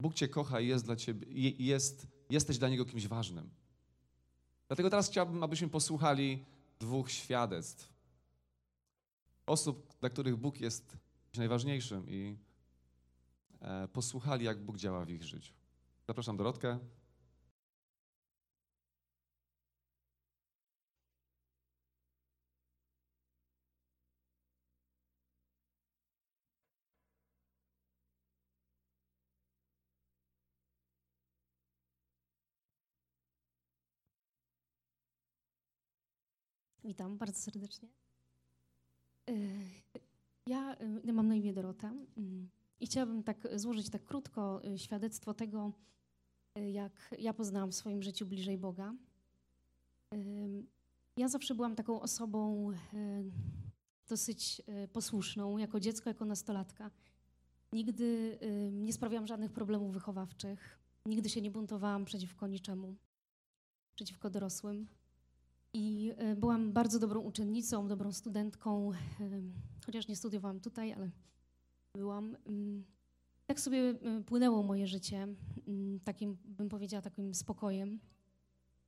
Bóg Cię kocha i jest dla Ciebie, jest, jesteś dla Niego kimś ważnym. Dlatego teraz chciałbym, abyśmy posłuchali dwóch świadectw. Osób, dla których Bóg jest najważniejszym i e, posłuchali, jak Bóg działa w ich życiu. Zapraszam Dorotkę. Witam bardzo serdecznie. Y, ja y, mam na imię Dorota mm, i chciałabym tak złożyć tak krótko y, świadectwo tego, jak ja poznałam w swoim życiu bliżej Boga. Ja zawsze byłam taką osobą dosyć posłuszną, jako dziecko, jako nastolatka. Nigdy nie sprawiałam żadnych problemów wychowawczych, nigdy się nie buntowałam przeciwko niczemu, przeciwko dorosłym. I e, byłam bardzo dobrą uczennicą, dobrą studentką, chociaż nie studiowałam tutaj, ale byłam. Mm, tak sobie e, płynęło moje życie, mm, takim, bym powiedziała, takim spokojem,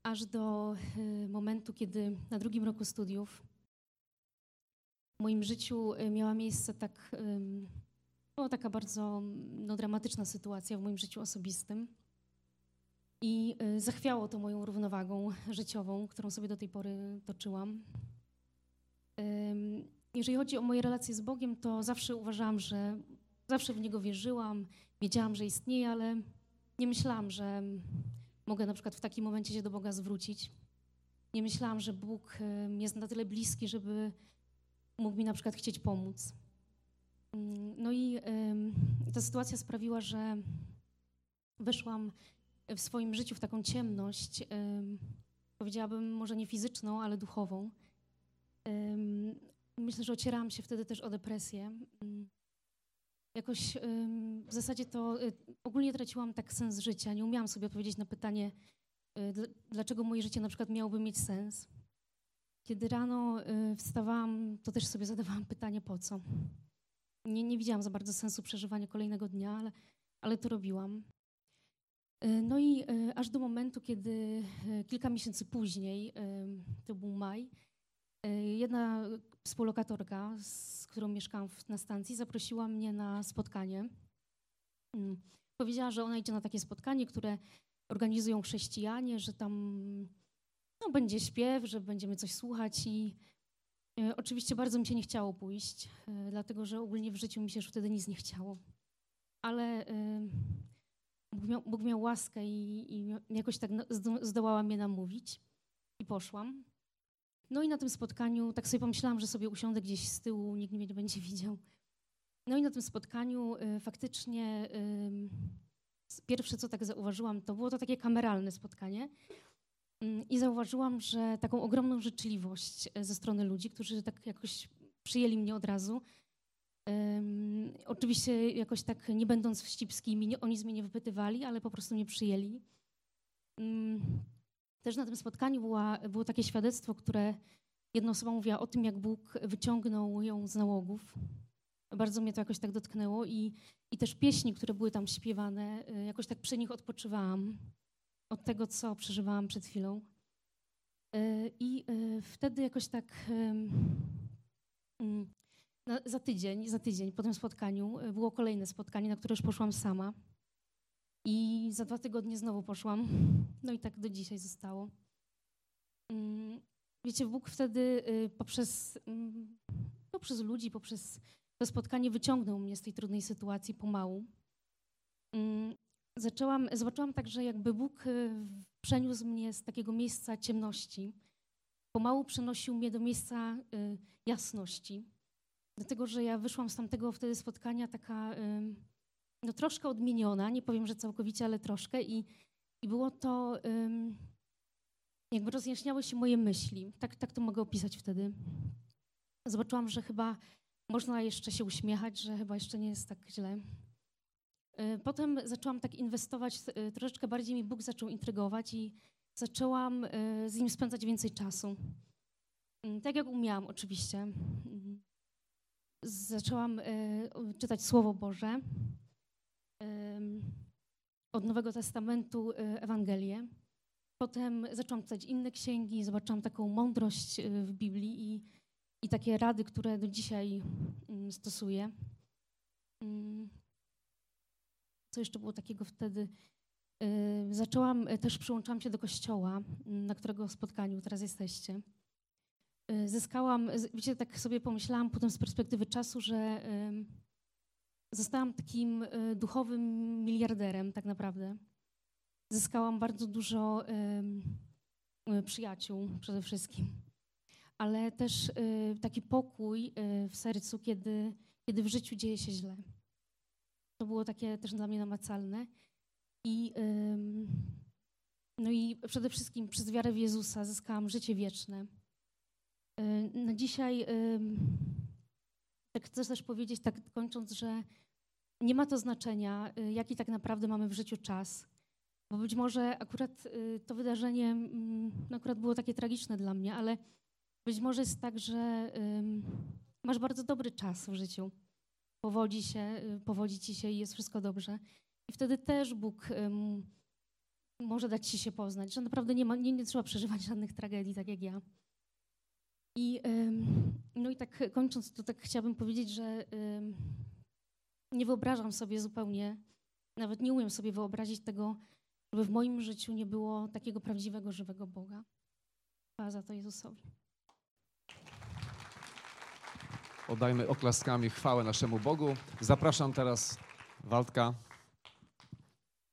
aż do e, momentu, kiedy na drugim roku studiów w moim życiu miała miejsce tak, no, taka bardzo no, dramatyczna sytuacja w moim życiu osobistym. I y, zachwiało to moją równowagą życiową, którą sobie do tej pory toczyłam. Jeżeli chodzi o moje relacje z Bogiem, to zawsze uważałam, że zawsze w Niego wierzyłam, wiedziałam, że istnieje, ale nie myślałam, że mogę na przykład w takim momencie się do Boga zwrócić. Nie myślałam, że Bóg jest na tyle bliski, żeby mógł mi na przykład chcieć pomóc. No i ta sytuacja sprawiła, że weszłam w swoim życiu w taką ciemność, powiedziałabym może nie fizyczną, ale duchową. Myślę, że ocierałam się wtedy też o depresję. Jakoś w zasadzie to y, ogólnie traciłam tak sens życia. Nie umiałam sobie odpowiedzieć na pytanie, y, dlaczego moje życie na przykład miałoby mieć sens. Kiedy rano y, wstawałam, to też sobie zadawałam pytanie, po co. Nie, nie widziałam za bardzo sensu przeżywania kolejnego dnia, ale, ale to robiłam. E, no i e, aż do momentu, kiedy e, kilka miesięcy później, to był maj, jedna współlokatorka, z którą mieszkałam na stacji, zaprosiła mnie na spotkanie. Mm, powiedziała, że ona idzie na takie spotkanie, które organizują chrześcijanie, że tam no, będzie śpiew, że będziemy coś słuchać i oczywiście bardzo mi się nie chciało pójść, dlatego że ogólnie w życiu mi się już wtedy nic nie chciało. Ale Bóg miał, Bóg miał łaskę i, i, jakoś tak zdołała mnie namówić i poszłam. No i na tym spotkaniu tak sobie pomyślałam, że sobie usiądę gdzieś z tyłu, nikt mnie nie będzie widział. No i na tym spotkaniu y, faktycznie y, pierwsze, co tak zauważyłam, to było to takie kameralne spotkanie. I zauważyłam, że taką ogromną życzliwość y, ze strony ludzi, którzy tak jakoś przyjęli mnie od razu, Um, oczywiście jakoś tak nie będąc wścibskimi, nie, oni z mnie nie wypytywali, ale po prostu mnie przyjęli. Um, też na tym spotkaniu była, było takie świadectwo, które jedna osoba mówiła o tym, jak Bóg wyciągnął ją z nałogów. Bardzo mnie to jakoś tak dotknęło i, i też pieśni, które były tam śpiewane, y, jakoś tak przy nich odpoczywałam od tego, co przeżywałam przed chwilą. Y, I y, wtedy jakoś tak mm, no, za tydzień, za tydzień po tym spotkaniu e, było kolejne spotkanie, na które już poszłam sama. I za dwa tygodnie znowu poszłam. No i tak do dzisiaj zostało. Mm, wiecie, Bóg wtedy y, poprzez, mm, poprzez ludzi, poprzez to spotkanie wyciągnął mnie z tej trudnej sytuacji pomału. Mm, zaczęłam, zobaczyłam także, jakby Bóg y, przeniósł mnie z takiego miejsca ciemności. Pomału przenosił mnie do miejsca y, jasności. Dlatego, że ja wyszłam z tamtego wtedy spotkania taka no, troszkę odmieniona, nie powiem, że całkowicie, ale troszkę i, i było to, jakby rozjaśniały się moje myśli. Tak, tak to mogę opisać wtedy. Zobaczyłam, że chyba można jeszcze się uśmiechać, że chyba jeszcze nie jest tak źle. Y, potem zaczęłam tak inwestować, y, troszeczkę bardziej mi Bóg zaczął intrygować i zaczęłam y, z nim spędzać więcej czasu. Tak jak umiałam oczywiście zaczęłam e, czytać Słowo Boże. od Nowego Testamentu y, Ewangelię. Potem zaczęłam czytać inne księgi, zobaczyłam taką mądrość w Biblii i, i takie rady, które do dzisiaj mm, stosuję. Mm. Co jeszcze było takiego wtedy? Zaczęłam, też przyłączałam się do kościoła, na którego spotkaniu teraz jesteście. Y, Zyskałam, wiecie, tak sobie pomyślałam potem z perspektywy czasu, że zostałam takim y, duchowym miliarderem tak naprawdę. Zyskałam bardzo dużo y, przyjaciół przede wszystkim, ale też taki pokój w sercu, kiedy, kiedy w życiu dzieje się źle. To było takie też dla mnie namacalne. I, no i przede wszystkim przez wiarę w Jezusa zyskałam życie wieczne. Y, Na dzisiaj tak chcę też powiedzieć, tak kończąc, że nie ma to znaczenia, y, jaki tak naprawdę mamy w życiu czas. Bo być może akurat y, to wydarzenie mm, no akurat było takie tragiczne dla mnie, ale być może jest tak, że masz bardzo dobry czas w życiu. Powodzi się, powodzi ci się i jest wszystko dobrze. I wtedy też Bóg może dać ci się poznać, że naprawdę nie, ma, nie, nie trzeba przeżywać żadnych tragedii, tak jak ja. I, no i tak kończąc, to tak chciałabym powiedzieć, że nie wyobrażam sobie zupełnie, nawet nie umiem sobie wyobrazić tego, żeby w moim życiu nie było takiego prawdziwego, żywego Boga. Chwała za to Jezusowi. Oddajmy oklaskami chwałę naszemu Bogu. Zapraszam teraz Waldka.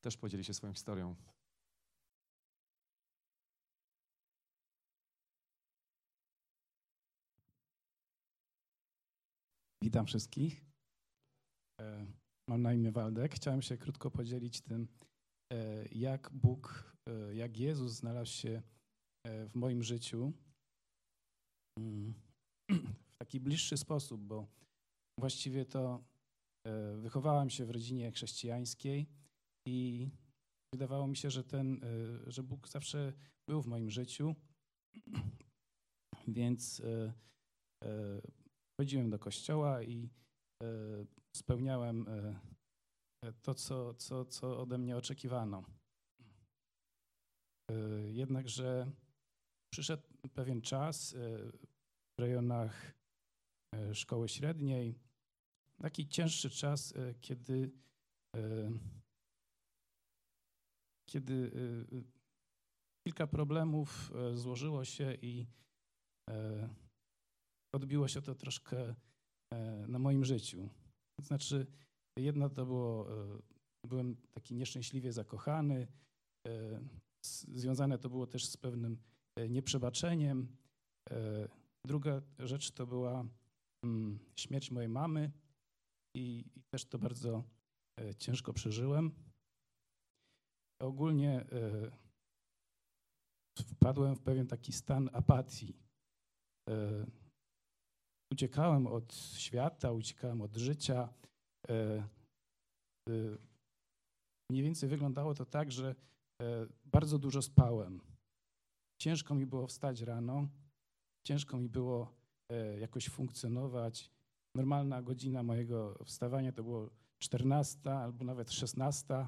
Też podzieli się swoją historią. Witam wszystkich. E, Mam na imię Waldek. Chciałem się krótko podzielić tym, e, jak Bóg, e, jak Jezus znalazł się w moim życiu mm, w taki bliższy sposób, bo właściwie to wychowałem się w rodzinie chrześcijańskiej i wydawało mi się, że ten, że Bóg zawsze był w moim życiu, więc chodziłem do kościoła i e, spełniałem e, to, co, co, co ode mnie oczekiwano. E, Jednakże przyszedł pewien czas w rejonach szkoły średniej, taki cięższy czas, kiedy, kiedy kilka problemów złożyło się i odbiło się to troszkę e, na moim życiu. Znaczy, jedno to było, e, byłem taki nieszczęśliwie zakochany, e, związane to było też z pewnym nieprzebaczeniem. Druga rzecz to była mm, śmierć mojej mamy i, i też to bardzo ciężko przeżyłem. Ogólnie wpadłem w pewien taki stan apatii. Uciekałem od świata, uciekałem od życia. E, e, Mniej więcej wyglądało to tak, że e, bardzo dużo spałem. Ciężko mi było wstać rano, ciężko mi było jakoś funkcjonować. Normalna godzina mojego wstawania to było 14 albo nawet 16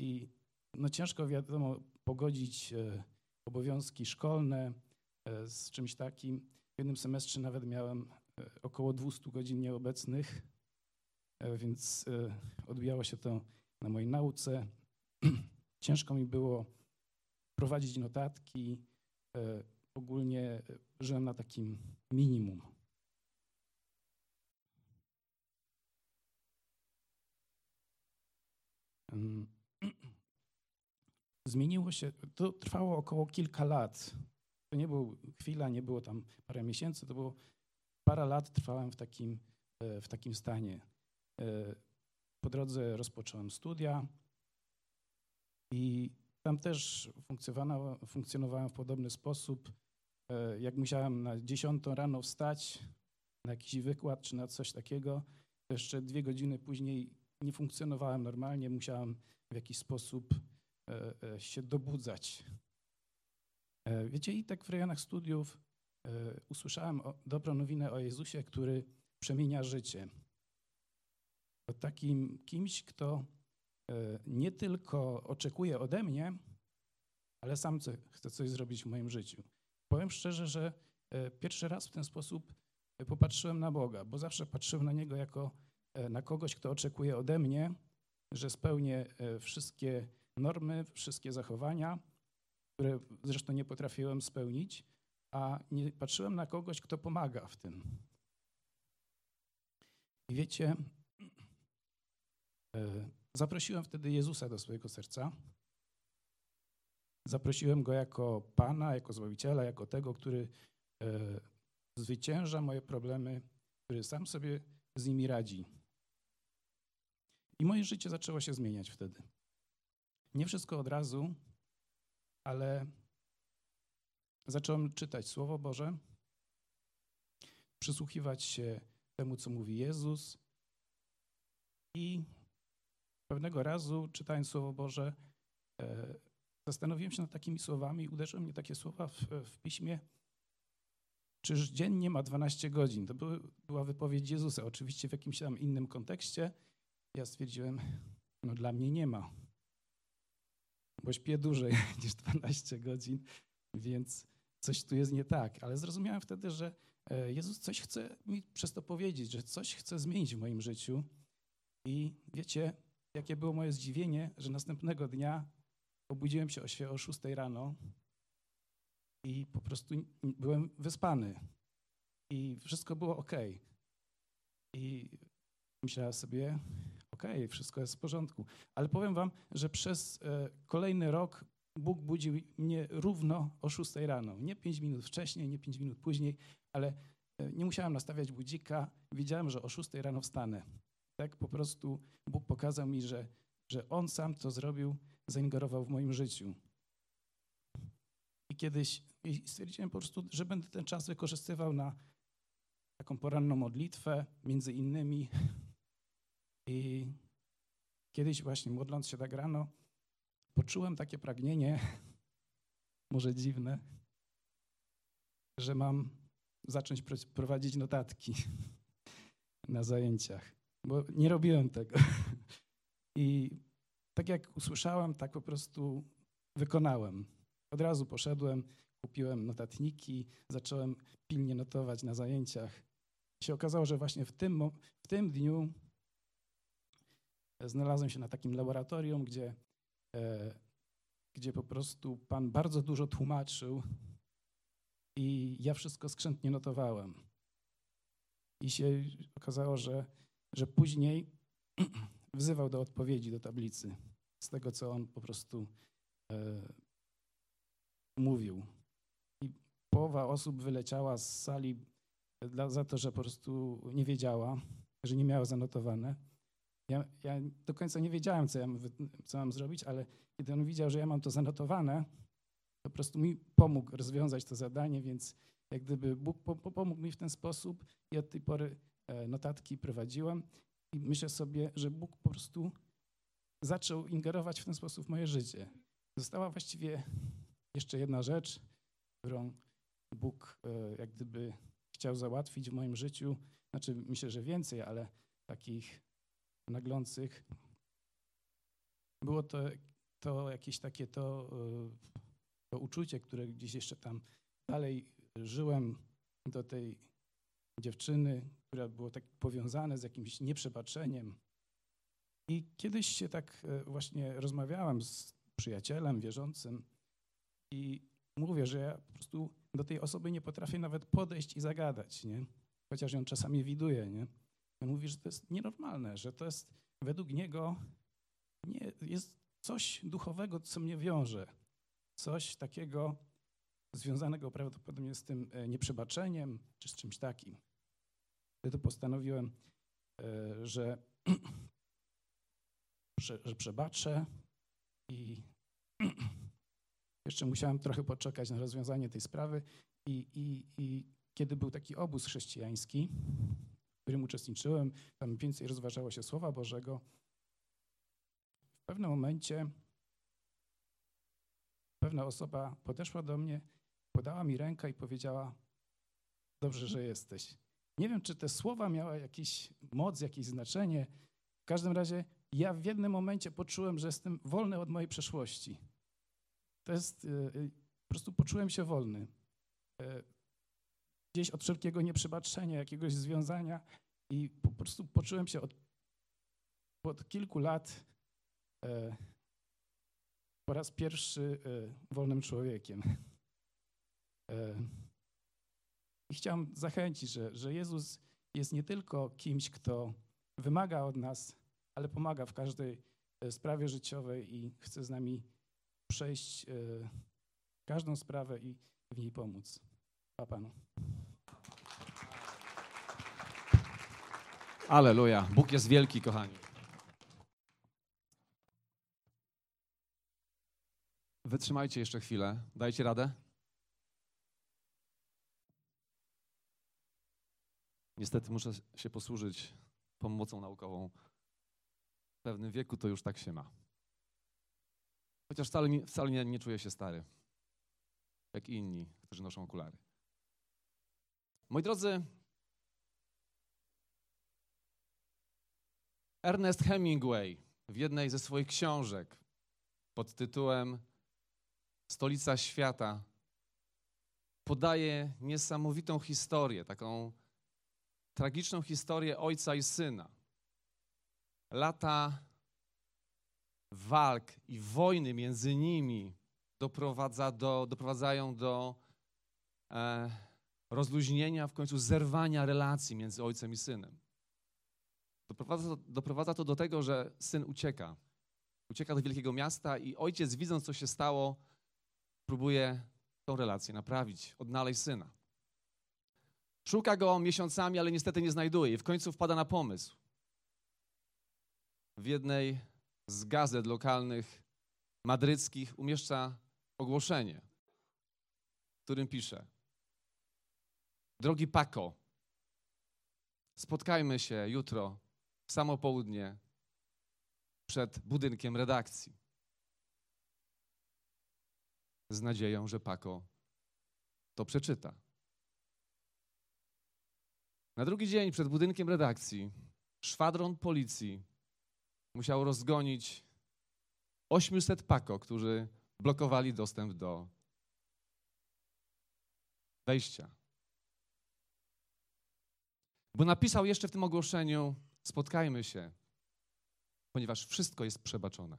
i no ciężko wiadomo pogodzić obowiązki szkolne z czymś takim. W jednym semestrze nawet miałem około 200 godzin nieobecnych, e, więc e, odbijało się to na mojej nauce. Ciężko mi było prowadzić notatki. e, Ogólnie e, żyłem na takim minimum. Zmieniło się, to trwało około kilka lat. To nie było chwila, nie było tam parę miesięcy, to było parę lat trwałem w takim, e, w takim stanie. E, Po drodze rozpocząłem studia i tam też funkcjonowałem, w podobny sposób. E, Jak musiałem na 10 rano wstać na jakiś wykład czy na coś takiego, jeszcze dwie godziny później nie funkcjonowałem normalnie, musiałem w jakiś sposób się dobudzać. Wiecie, i tak w rejonach studiów usłyszałem o, dobrą nowinę o Jezusie, który przemienia życie. O takim kimś, kto e, nie tylko oczekuje ode mnie, ale sam chce, coś zrobić w moim życiu. Powiem szczerze, że e, pierwszy raz w ten sposób e, popatrzyłem na Boga, bo zawsze patrzyłem na Niego jako e, na kogoś, kto oczekuje ode mnie, że spełnię e, wszystkie normy, wszystkie zachowania, które zresztą nie potrafiłem spełnić, a nie patrzyłem na kogoś, kto pomaga w tym. I wiecie, e, zaprosiłem wtedy Jezusa do swojego serca. Zaprosiłem go jako Pana, jako Zbawiciela, jako tego, który e, zwycięża moje problemy, który sam sobie z nimi radzi. I moje życie zaczęło się zmieniać wtedy. Nie wszystko od razu, ale zacząłem czytać Słowo Boże, przysłuchiwać się temu, co mówi Jezus. I pewnego razu, czytając Słowo Boże, e, zastanowiłem się nad takimi słowami i uderzyły mnie takie słowa w, w piśmie. Czyż dzień nie ma 12 godzin? To były, była wypowiedź Jezusa, oczywiście w jakimś tam innym kontekście. Ja stwierdziłem, no dla mnie nie ma, bo śpię dłużej niż 12 godzin, więc coś tu jest nie tak. Ale zrozumiałem wtedy, że e, Jezus coś chce mi przez to powiedzieć, że coś chce zmienić w moim życiu. I wiecie, jakie było moje zdziwienie, że następnego dnia obudziłem się o, świe- o 6 rano i po prostu byłem wyspany. I wszystko było ok. I myślałem sobie, ok, wszystko jest w porządku. Ale powiem wam, że przez e, kolejny rok Bóg budził mnie równo o 6 rano. Nie 5 minut wcześniej, nie 5 minut później, ale e, nie musiałem nastawiać budzika. Wiedziałem, że o 6 rano wstanę. Tak po prostu Bóg pokazał mi, że, że On sam to zrobił, zaingerował w moim życiu. I kiedyś stwierdziłem po prostu, że będę ten czas wykorzystywał na taką poranną modlitwę, między innymi. I kiedyś właśnie modląc się tak rano, poczułem takie pragnienie, może dziwne, że mam zacząć pro- prowadzić notatki na zajęciach, bo nie robiłem tego. I tak jak usłyszałem, tak po prostu wykonałem. Od razu poszedłem, kupiłem notatniki, zacząłem pilnie notować na zajęciach. I się okazało, że właśnie w tym, w tym dniu znalazłem się na takim laboratorium, gdzie, gdzie po prostu Pan bardzo dużo tłumaczył i ja wszystko skrzętnie notowałem. I się okazało, że, że później wzywał do odpowiedzi do tablicy z tego, co on po prostu e, mówił. I połowa osób wyleciała z sali dla, za to, że po prostu nie wiedziała, że nie miała zanotowane. Ja, ja do końca nie wiedziałem, co, ja, co mam zrobić, ale kiedy on widział, że ja mam to zanotowane, to po prostu mi pomógł rozwiązać to zadanie, więc jak gdyby Bóg po, po, pomógł mi w ten sposób i od tej pory e, notatki prowadziłem i myślę sobie, że Bóg po prostu zaczął ingerować w ten sposób w moje życie. Została właściwie jeszcze jedna rzecz, którą Bóg e, jak gdyby chciał załatwić w moim życiu. Znaczy, myślę, że więcej, ale takich naglących. Było to, to jakieś takie to, e, to uczucie, które gdzieś jeszcze tam dalej żyłem do tej dziewczyny, która było tak powiązane z jakimś nieprzebaczeniem. I kiedyś się tak e, właśnie rozmawiałem z przyjacielem wierzącym i mówię, że ja po prostu do tej osoby nie potrafię nawet podejść i zagadać, nie? Chociaż ją czasami widuję, nie? On mówi, że to jest nienormalne, że to jest według niego nie, jest coś duchowego, co mnie wiąże. Coś takiego związanego prawdopodobnie z tym e, nieprzebaczeniem czy z czymś takim. Wtedy postanowiłem, e, że, że, że przebaczę i jeszcze musiałem trochę poczekać na rozwiązanie tej sprawy. I, i, I kiedy był taki obóz chrześcijański, którym uczestniczyłem, tam więcej rozważało się Słowa Bożego, w pewnym momencie pewna osoba podeszła do mnie, podała mi rękę i powiedziała: Dobrze, że jesteś. Nie wiem, czy te słowa miały jakiś moc, jakieś znaczenie. W każdym razie ja w jednym momencie poczułem, że jestem wolny od mojej przeszłości. To jest, y, y, po prostu poczułem się wolny. Gdzieś od wszelkiego nieprzebaczenia, jakiegoś związania i po prostu poczułem się od, od kilku lat e, po raz pierwszy e, wolnym człowiekiem. E, I chciałem zachęcić, że, że Jezus jest nie tylko kimś, kto wymaga od nas, ale pomaga w każdej e, sprawie życiowej i chce z nami przejść e, każdą sprawę i w niej pomóc. Pa Panu. Aleluja. Bóg jest wielki, kochani. Wytrzymajcie jeszcze chwilę. Dajcie radę. Niestety muszę się posłużyć pomocą naukową. W pewnym wieku to już tak się ma. Chociaż wcale, wcale nie, nie czuję się stary, jak inni, którzy noszą okulary. Moi drodzy, Ernest Hemingway w jednej ze swoich książek pod tytułem Stolica Świata podaje niesamowitą historię, taką tragiczną historię ojca i syna. Lata walk i wojny między nimi doprowadza do, doprowadzają do e, rozluźnienia, w końcu zerwania relacji między ojcem i synem. Doprowadza to, doprowadza to do tego, że syn ucieka. Ucieka do wielkiego miasta i ojciec, widząc, co się stało, próbuje tą relację naprawić, odnaleźć syna. Szuka go miesiącami, ale niestety nie znajduje i w końcu wpada na pomysł. W jednej z gazet lokalnych madryckich umieszcza ogłoszenie, w którym pisze: Drogi Paco, spotkajmy się jutro w samo południe przed budynkiem redakcji. Z nadzieją, że Paco to przeczyta. Na drugi dzień przed budynkiem redakcji szwadron policji musiał rozgonić 800 Paco, którzy blokowali dostęp do wejścia. Bo napisał jeszcze w tym ogłoszeniu: Spotkajmy się, ponieważ wszystko jest przebaczone.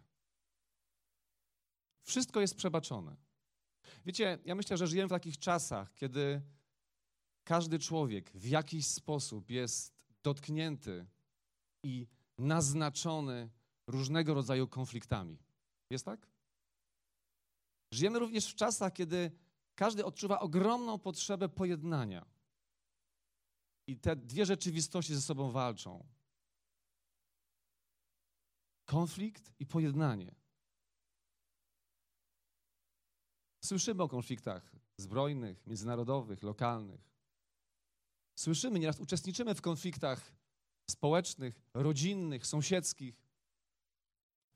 Wszystko jest przebaczone. Wiecie, ja myślę, że żyjemy w takich czasach, kiedy każdy człowiek w jakiś sposób jest dotknięty i naznaczony różnego rodzaju konfliktami. Jest tak? Żyjemy również w czasach, kiedy każdy odczuwa ogromną potrzebę pojednania. I te dwie rzeczywistości ze sobą walczą. Konflikt i pojednanie. Słyszymy o konfliktach zbrojnych, międzynarodowych, lokalnych. Słyszymy, nieraz uczestniczymy w konfliktach społecznych, rodzinnych, sąsiedzkich.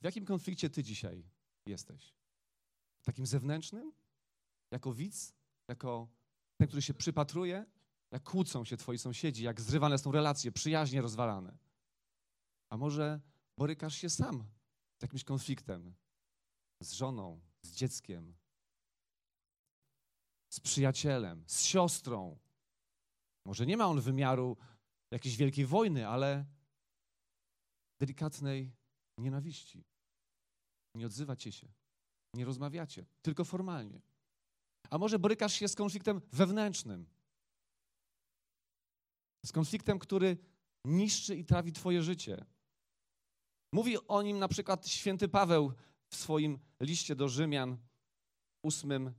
W jakim konflikcie ty dzisiaj jesteś? Takim zewnętrznym? Jako widz? Jako ten, który się przypatruje? Jak kłócą się twoi sąsiedzi, jak zrywane są relacje, przyjaźnie rozwalane? A może borykasz się sam z jakimś konfliktem? Z żoną, z dzieckiem, z przyjacielem, z siostrą. Może nie ma on wymiaru jakiejś wielkiej wojny, ale delikatnej nienawiści. Nie odzywacie się, nie rozmawiacie, tylko formalnie. A może borykasz się z konfliktem wewnętrznym, z konfliktem, który niszczy i trawi Twoje życie. Mówi o nim na przykład święty Paweł w swoim liście do Rzymian, ósmym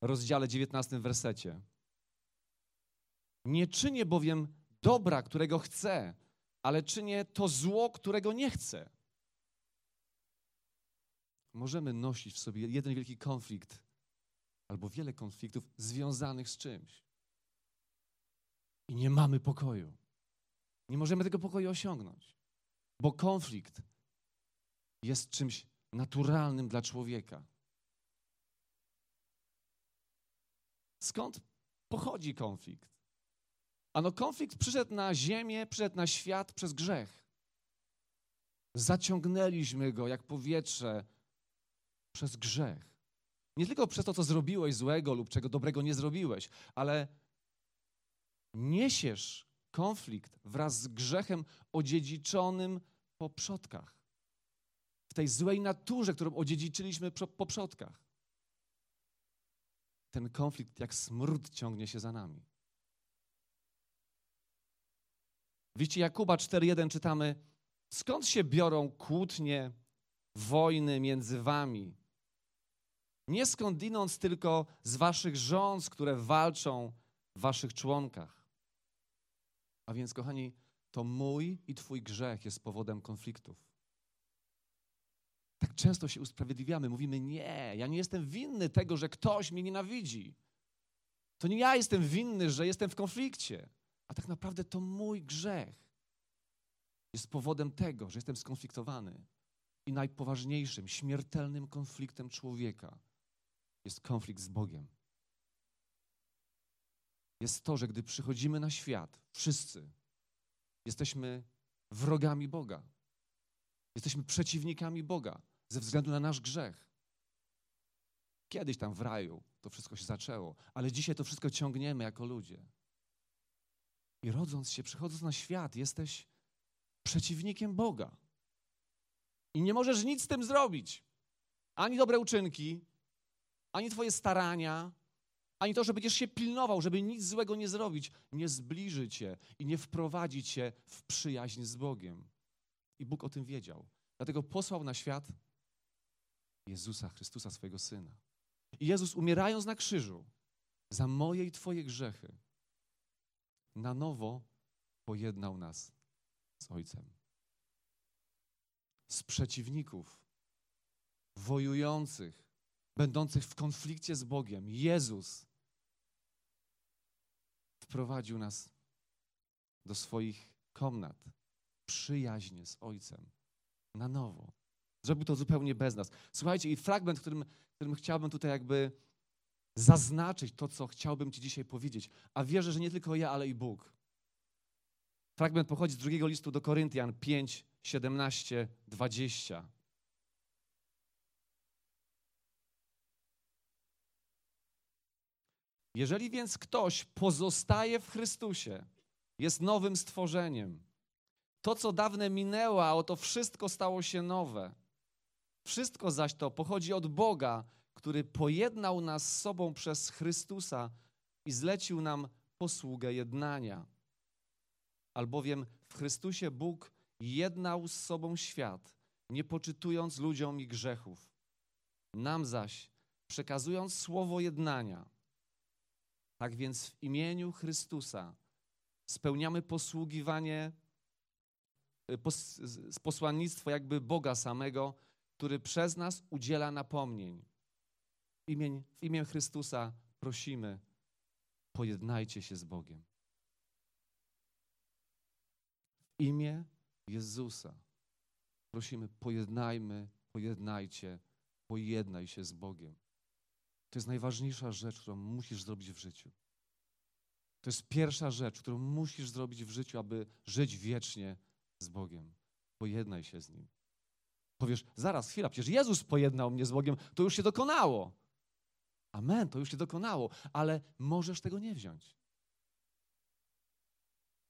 rozdziale, dziewiętnastym wersecie. Nie czynię bowiem dobra, którego chcę, ale czynię to zło, którego nie chcę. Możemy nosić w sobie jeden wielki konflikt albo wiele konfliktów związanych z czymś. I nie mamy pokoju. Nie możemy tego pokoju osiągnąć, bo konflikt jest czymś naturalnym dla człowieka. Skąd pochodzi konflikt? Ano konflikt przyszedł na ziemię, przyszedł na świat przez grzech. Zaciągnęliśmy go jak powietrze przez grzech. Nie tylko przez to, co zrobiłeś złego lub czego dobrego nie zrobiłeś, ale niesiesz konflikt wraz z grzechem odziedziczonym po przodkach. W tej złej naturze, którą odziedziczyliśmy po przodkach. Ten konflikt jak smród ciągnie się za nami. W liście Jakuba 4.1 czytamy, skąd się biorą kłótnie, wojny między wami? Nie skądinąd, tylko z waszych rząd, które walczą w waszych członkach. A więc, kochani, to mój i twój grzech jest powodem konfliktów. Tak często się usprawiedliwiamy, mówimy: Nie, ja nie jestem winny tego, że ktoś mnie nienawidzi. To nie ja jestem winny, że jestem w konflikcie. A tak naprawdę to mój grzech jest powodem tego, że jestem skonfliktowany. I najpoważniejszym, śmiertelnym konfliktem człowieka jest konflikt z Bogiem. Jest to, że gdy przychodzimy na świat, wszyscy jesteśmy wrogami Boga. Jesteśmy przeciwnikami Boga ze względu na nasz grzech. Kiedyś tam w raju to wszystko się zaczęło, ale dzisiaj to wszystko ciągniemy jako ludzie. I rodząc się, przychodząc na świat, jesteś przeciwnikiem Boga. I nie możesz nic z tym zrobić. Ani dobre uczynki, ani Twoje starania, ani to, że będziesz się pilnował, żeby nic złego nie zrobić, nie zbliży Cię i nie wprowadzi Cię w przyjaźń z Bogiem. I Bóg o tym wiedział. Dlatego posłał na świat Jezusa Chrystusa, swojego Syna. I Jezus, umierając na krzyżu za moje i Twoje grzechy, na nowo pojednał nas z Ojcem. Z przeciwników, wojujących, będących w konflikcie z Bogiem, Jezus wprowadził nas do swoich komnat, przyjaźnie z Ojcem, na nowo. Zrobił to zupełnie bez nas. Słuchajcie, i fragment, którym, którym chciałbym tutaj jakby zaznaczyć to, co chciałbym Ci dzisiaj powiedzieć, a wierzę, że nie tylko ja, ale i Bóg. Fragment pochodzi z drugiego listu do Koryntian 5, 17, 20. Jeżeli więc ktoś pozostaje w Chrystusie, jest nowym stworzeniem. To, co dawne minęło, a oto wszystko stało się nowe. Wszystko zaś to pochodzi od Boga, który pojednał nas z sobą przez Chrystusa i zlecił nam posługę jednania. Albowiem w Chrystusie Bóg jednał z sobą świat, nie poczytując ludziom ich grzechów. Nam zaś, przekazując słowo jednania, tak więc w imieniu Chrystusa spełniamy posługiwanie, y, pos, posłannictwo jakby Boga samego, który przez nas udziela napomnień. W imię, w imię Chrystusa prosimy, pojednajcie się z Bogiem. W imię Jezusa prosimy, pojednajmy, pojednajcie, pojednaj się z Bogiem. To jest najważniejsza rzecz, którą musisz zrobić w życiu. To jest pierwsza rzecz, którą musisz zrobić w życiu, aby żyć wiecznie z Bogiem. Pojednaj się z Nim. Powiesz, zaraz, chwila, przecież Jezus pojednał mnie z Bogiem, to już się dokonało. Amen, to już się dokonało, ale możesz tego nie wziąć.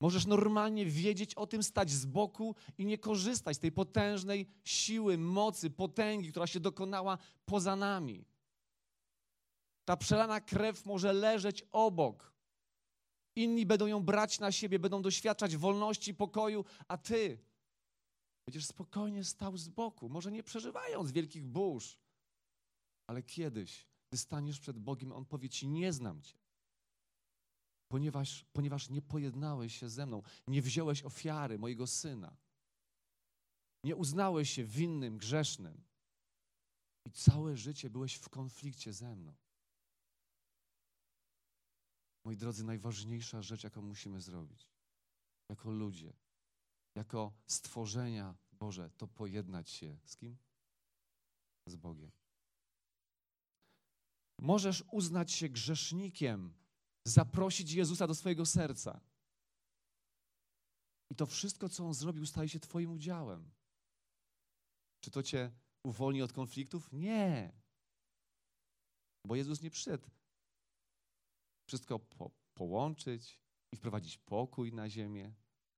Możesz normalnie wiedzieć o tym, stać z boku i nie korzystać z tej potężnej siły, mocy, potęgi, która się dokonała poza nami. Ta przelana krew może leżeć obok. Inni będą ją brać na siebie, będą doświadczać wolności, pokoju, a ty będziesz spokojnie stał z boku, może nie przeżywając wielkich burz, ale kiedyś, gdy staniesz przed Bogiem, On powie ci, nie znam cię. Ponieważ, ponieważ nie pojednałeś się ze mną, nie wziąłeś ofiary mojego Syna. Nie uznałeś się winnym, grzesznym. I całe życie byłeś w konflikcie ze mną. Moi drodzy, najważniejsza rzecz, jaką musimy zrobić jako ludzie, jako stworzenia Boże, to pojednać się z kim? Z Bogiem. Możesz uznać się grzesznikiem, zaprosić Jezusa do swojego serca. I to wszystko, co On zrobił, staje się Twoim udziałem. Czy to cię uwolni od konfliktów? Nie. Bo Jezus nie przyszedł wszystko po, połączyć i wprowadzić pokój na ziemię,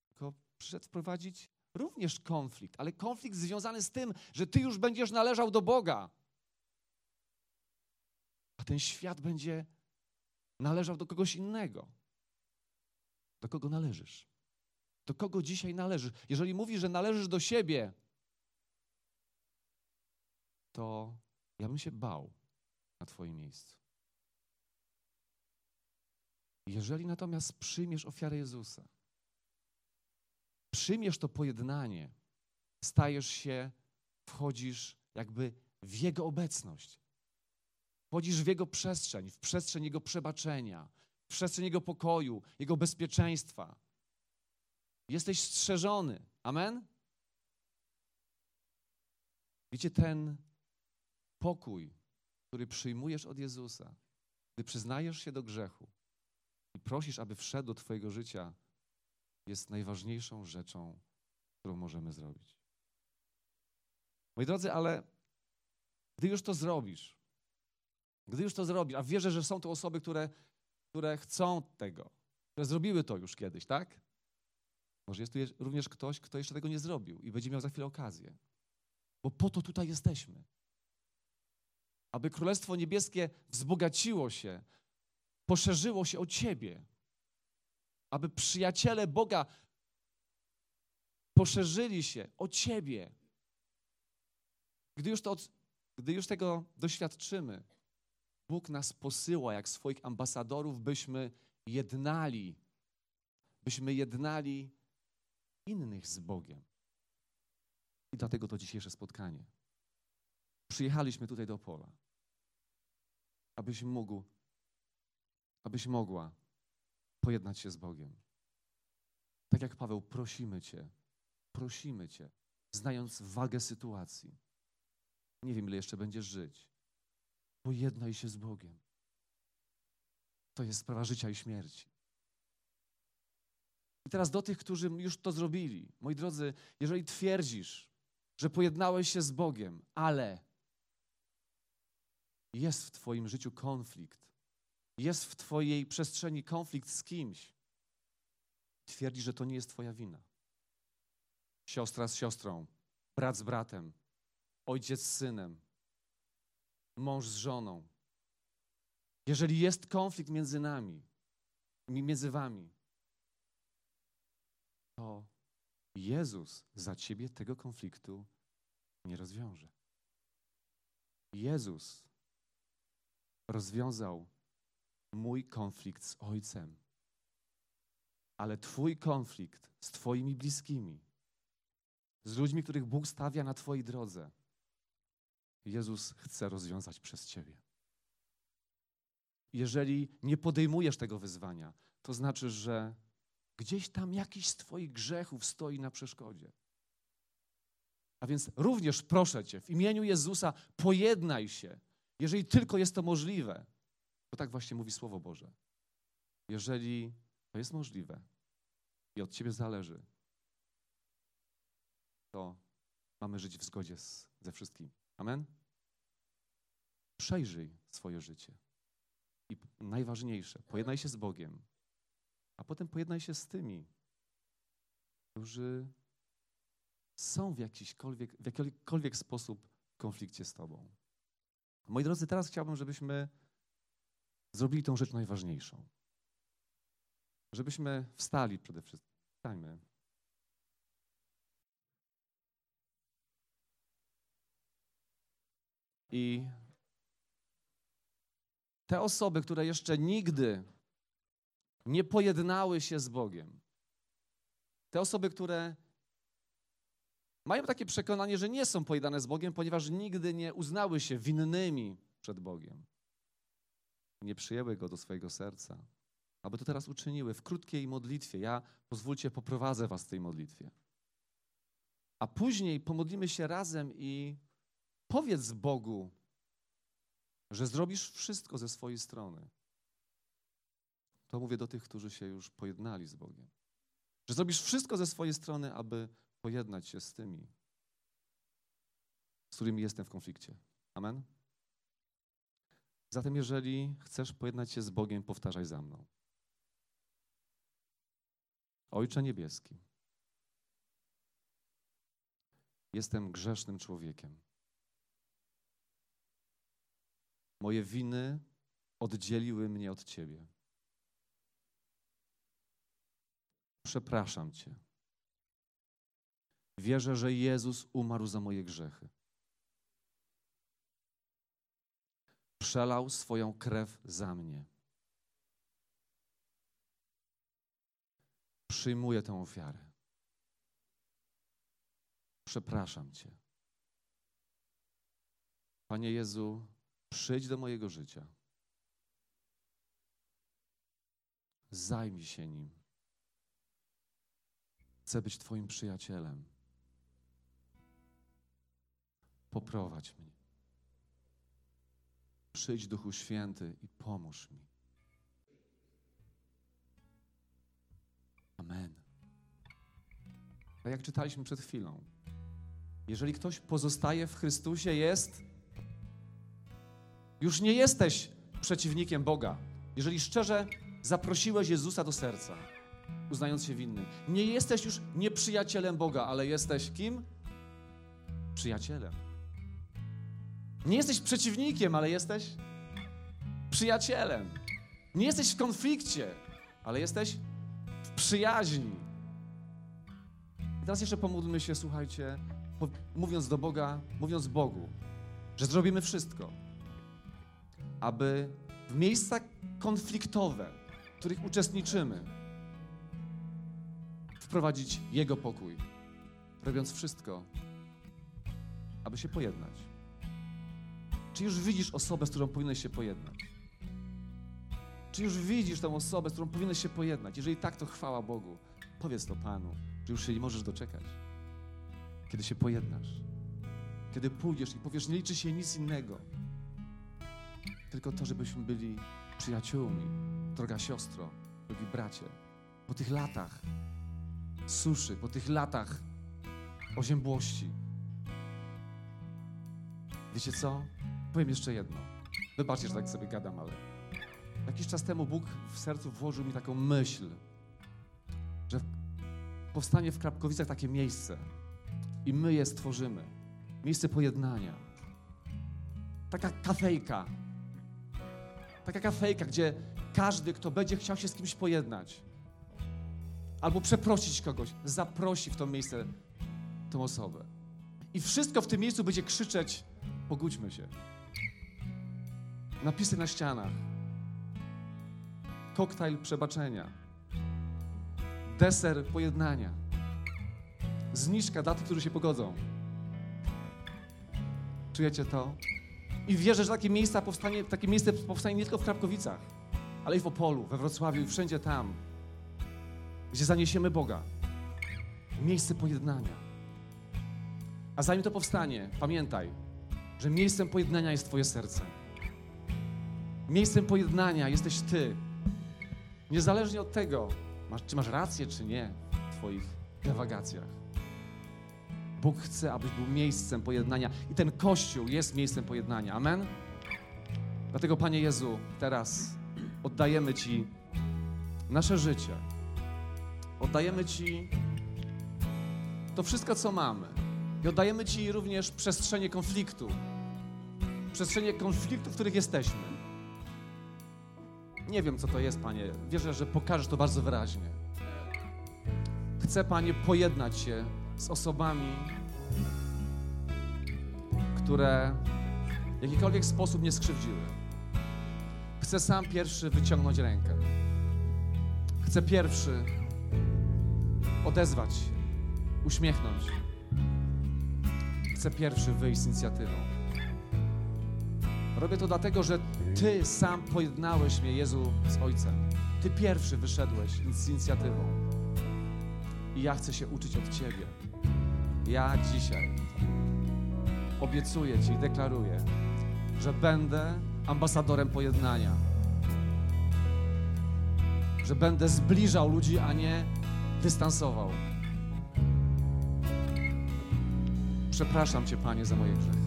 tylko przyszedł wprowadzić również konflikt, ale konflikt związany z tym, że ty już będziesz należał do Boga, a ten świat będzie należał do kogoś innego. Do kogo należysz? Do kogo dzisiaj należysz? Jeżeli mówisz, że należysz do siebie, to ja bym się bał na Twoim miejscu. Jeżeli natomiast przyjmiesz ofiarę Jezusa, przyjmiesz to pojednanie, stajesz się, wchodzisz jakby w Jego obecność. Wchodzisz w Jego przestrzeń, w przestrzeń Jego przebaczenia, w przestrzeń Jego pokoju, Jego bezpieczeństwa. Jesteś strzeżony. Amen? Wiecie, ten pokój, który przyjmujesz od Jezusa, gdy przyznajesz się do grzechu i prosisz, aby wszedł do Twojego życia, jest najważniejszą rzeczą, którą możemy zrobić. Moi drodzy, ale gdy już to zrobisz, gdy już to zrobisz, a wierzę, że są to osoby, które, które chcą tego, które zrobiły to już kiedyś, tak? Może jest tu również ktoś, kto jeszcze tego nie zrobił i będzie miał za chwilę okazję. Bo po to tutaj jesteśmy. Aby Królestwo Niebieskie wzbogaciło się, poszerzyło się o Ciebie. Aby przyjaciele Boga poszerzyli się o Ciebie. Gdy już, to, gdy już tego doświadczymy, Bóg nas posyła jak swoich ambasadorów, byśmy jednali, byśmy jednali innych z Bogiem. I dlatego to dzisiejsze spotkanie. Przyjechaliśmy tutaj do pola, abyś mógł, abyś mogła pojednać się z Bogiem. Tak jak Paweł, prosimy Cię, prosimy Cię, znając wagę sytuacji. Nie wiem, ile jeszcze będziesz żyć. Pojednaj się z Bogiem. To jest sprawa życia i śmierci. I teraz do tych, którzy już to zrobili. Moi drodzy, jeżeli twierdzisz, że pojednałeś się z Bogiem, ale jest w Twoim życiu konflikt, jest w Twojej przestrzeni konflikt z kimś, twierdzi, że to nie jest Twoja wina. Siostra z siostrą, brat z bratem, ojciec z synem, mąż z żoną. Jeżeli jest konflikt między nami, między Wami, to Jezus za ciebie tego konfliktu nie rozwiąże. Jezus rozwiązał mój konflikt z Ojcem, ale Twój konflikt z Twoimi bliskimi, z ludźmi, których Bóg stawia na Twojej drodze, Jezus chce rozwiązać przez Ciebie. Jeżeli nie podejmujesz tego wyzwania, to znaczy, że Gdzieś tam jakiś z Twoich grzechów stoi na przeszkodzie. A więc również proszę Cię, w imieniu Jezusa pojednaj się, jeżeli tylko jest to możliwe. Bo tak właśnie mówi Słowo Boże. Jeżeli to jest możliwe i od Ciebie zależy, to mamy żyć w zgodzie z, ze wszystkim. Amen? Przejrzyj swoje życie. I najważniejsze, pojednaj się z Bogiem, a potem pojednaj się z tymi, którzy są w, jakiśkolwiek, w jakikolwiek sposób w konflikcie z Tobą. Moi drodzy, teraz chciałbym, żebyśmy zrobili tą rzecz najważniejszą. Żebyśmy wstali przede wszystkim. Wstajmy. I te osoby, które jeszcze nigdy nie pojednały się z Bogiem. Te osoby, które mają takie przekonanie, że nie są pojednane z Bogiem, ponieważ nigdy nie uznały się winnymi przed Bogiem. Nie przyjęły Go do swojego serca. Aby to teraz uczyniły w krótkiej modlitwie. Ja pozwólcie, poprowadzę Was w tej modlitwie. A później pomodlimy się razem i powiedz Bogu, że zrobisz wszystko ze swojej strony, to mówię do tych, którzy się już pojednali z Bogiem. Że zrobisz wszystko ze swojej strony, aby pojednać się z tymi, z którymi jestem w konflikcie. Amen? Zatem, jeżeli chcesz pojednać się z Bogiem, powtarzaj za mną. Ojcze Niebieski, jestem grzesznym człowiekiem. Moje winy oddzieliły mnie od Ciebie. Przepraszam Cię. Wierzę, że Jezus umarł za moje grzechy. Przelał swoją krew za mnie. Przyjmuję tę ofiarę. Przepraszam Cię. Panie Jezu, przyjdź do mojego życia. Zajmij się nim. Chcę być Twoim przyjacielem. Poprowadź mnie. Przyjdź, Duchu Święty, i pomóż mi. Amen. Tak jak czytaliśmy przed chwilą, jeżeli ktoś pozostaje w Chrystusie, jest. Już nie jesteś przeciwnikiem Boga. Jeżeli szczerze zaprosiłeś Jezusa do serca, uznając się winnym, nie jesteś już nieprzyjacielem Boga, ale jesteś kim? Przyjacielem. Nie jesteś przeciwnikiem, ale jesteś przyjacielem. Nie jesteś w konflikcie, ale jesteś w przyjaźni. I teraz jeszcze pomódlmy się, słuchajcie, mówiąc do Boga, mówiąc Bogu, że zrobimy wszystko, aby w miejsca konfliktowe, w których uczestniczymy, wprowadzić Jego pokój, robiąc wszystko, aby się pojednać. Czy już widzisz osobę, z którą powinieneś się pojednać? Czy już widzisz tą osobę, z którą powinieneś się pojednać? Jeżeli tak, to chwała Bogu. Powiedz to Panu, że już się nie możesz doczekać. Kiedy się pojednasz. Kiedy pójdziesz i powiesz, nie liczy się nic innego. Tylko to, żebyśmy byli przyjaciółmi. Droga siostro, drogi bracie. Po tych latach suszy, po tych latach oziębłości. Wiecie co? Powiem jeszcze jedno. Wybaczcie, że tak sobie gadam, ale jakiś czas temu Bóg w sercu włożył mi taką myśl, że powstanie w Krapkowicach takie miejsce i my je stworzymy. Miejsce pojednania. Taka kafejka. Taka kafejka, gdzie każdy, kto będzie chciał się z kimś pojednać albo przeprosić kogoś, zaprosi w to miejsce tą osobę. I wszystko w tym miejscu będzie krzyczeć: pogódźmy się. Napisy na ścianach. Koktajl przebaczenia. Deser pojednania. Zniżka dla tych, którzy się pogodzą. Czujecie to? I wierzę, że takie, miejsca powstanie, takie miejsce powstanie nie tylko w Krapkowicach, ale i w Opolu, we Wrocławiu i wszędzie tam, gdzie zaniesiemy Boga. Miejsce pojednania. A zanim to powstanie, pamiętaj, że miejscem pojednania jest Twoje serce. Miejscem pojednania jesteś Ty. Niezależnie od tego, czy masz rację, czy nie w Twoich dewagacjach. Bóg chce, abyś był miejscem pojednania i ten Kościół jest miejscem pojednania. Amen? Dlatego, Panie Jezu, teraz oddajemy Ci nasze życie. Oddajemy Ci to wszystko, co mamy. I oddajemy Ci również przestrzenie konfliktu. Przestrzenie konfliktu, w których jesteśmy. Nie wiem, co to jest, Panie. Wierzę, że pokażesz to bardzo wyraźnie. Chcę, Panie, pojednać się z osobami, które w jakikolwiek sposób nie skrzywdziły. Chcę sam pierwszy wyciągnąć rękę. Chcę pierwszy odezwać się, uśmiechnąć. Chcę pierwszy wyjść z inicjatywą. Robię to dlatego, że Ty sam pojednałeś mnie, Jezu, z Ojcem. Ty pierwszy wyszedłeś z inicjatywą. I ja chcę się uczyć od Ciebie. Ja dzisiaj obiecuję Ci i deklaruję, że będę ambasadorem pojednania. Że będę zbliżał ludzi, a nie dystansował. Przepraszam Cię, Panie, za moje grzechy.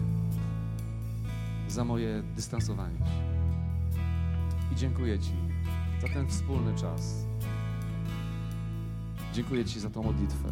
za moje dystansowanie się. I dziękuję Ci za ten wspólny czas. Dziękuję Ci za tą modlitwę.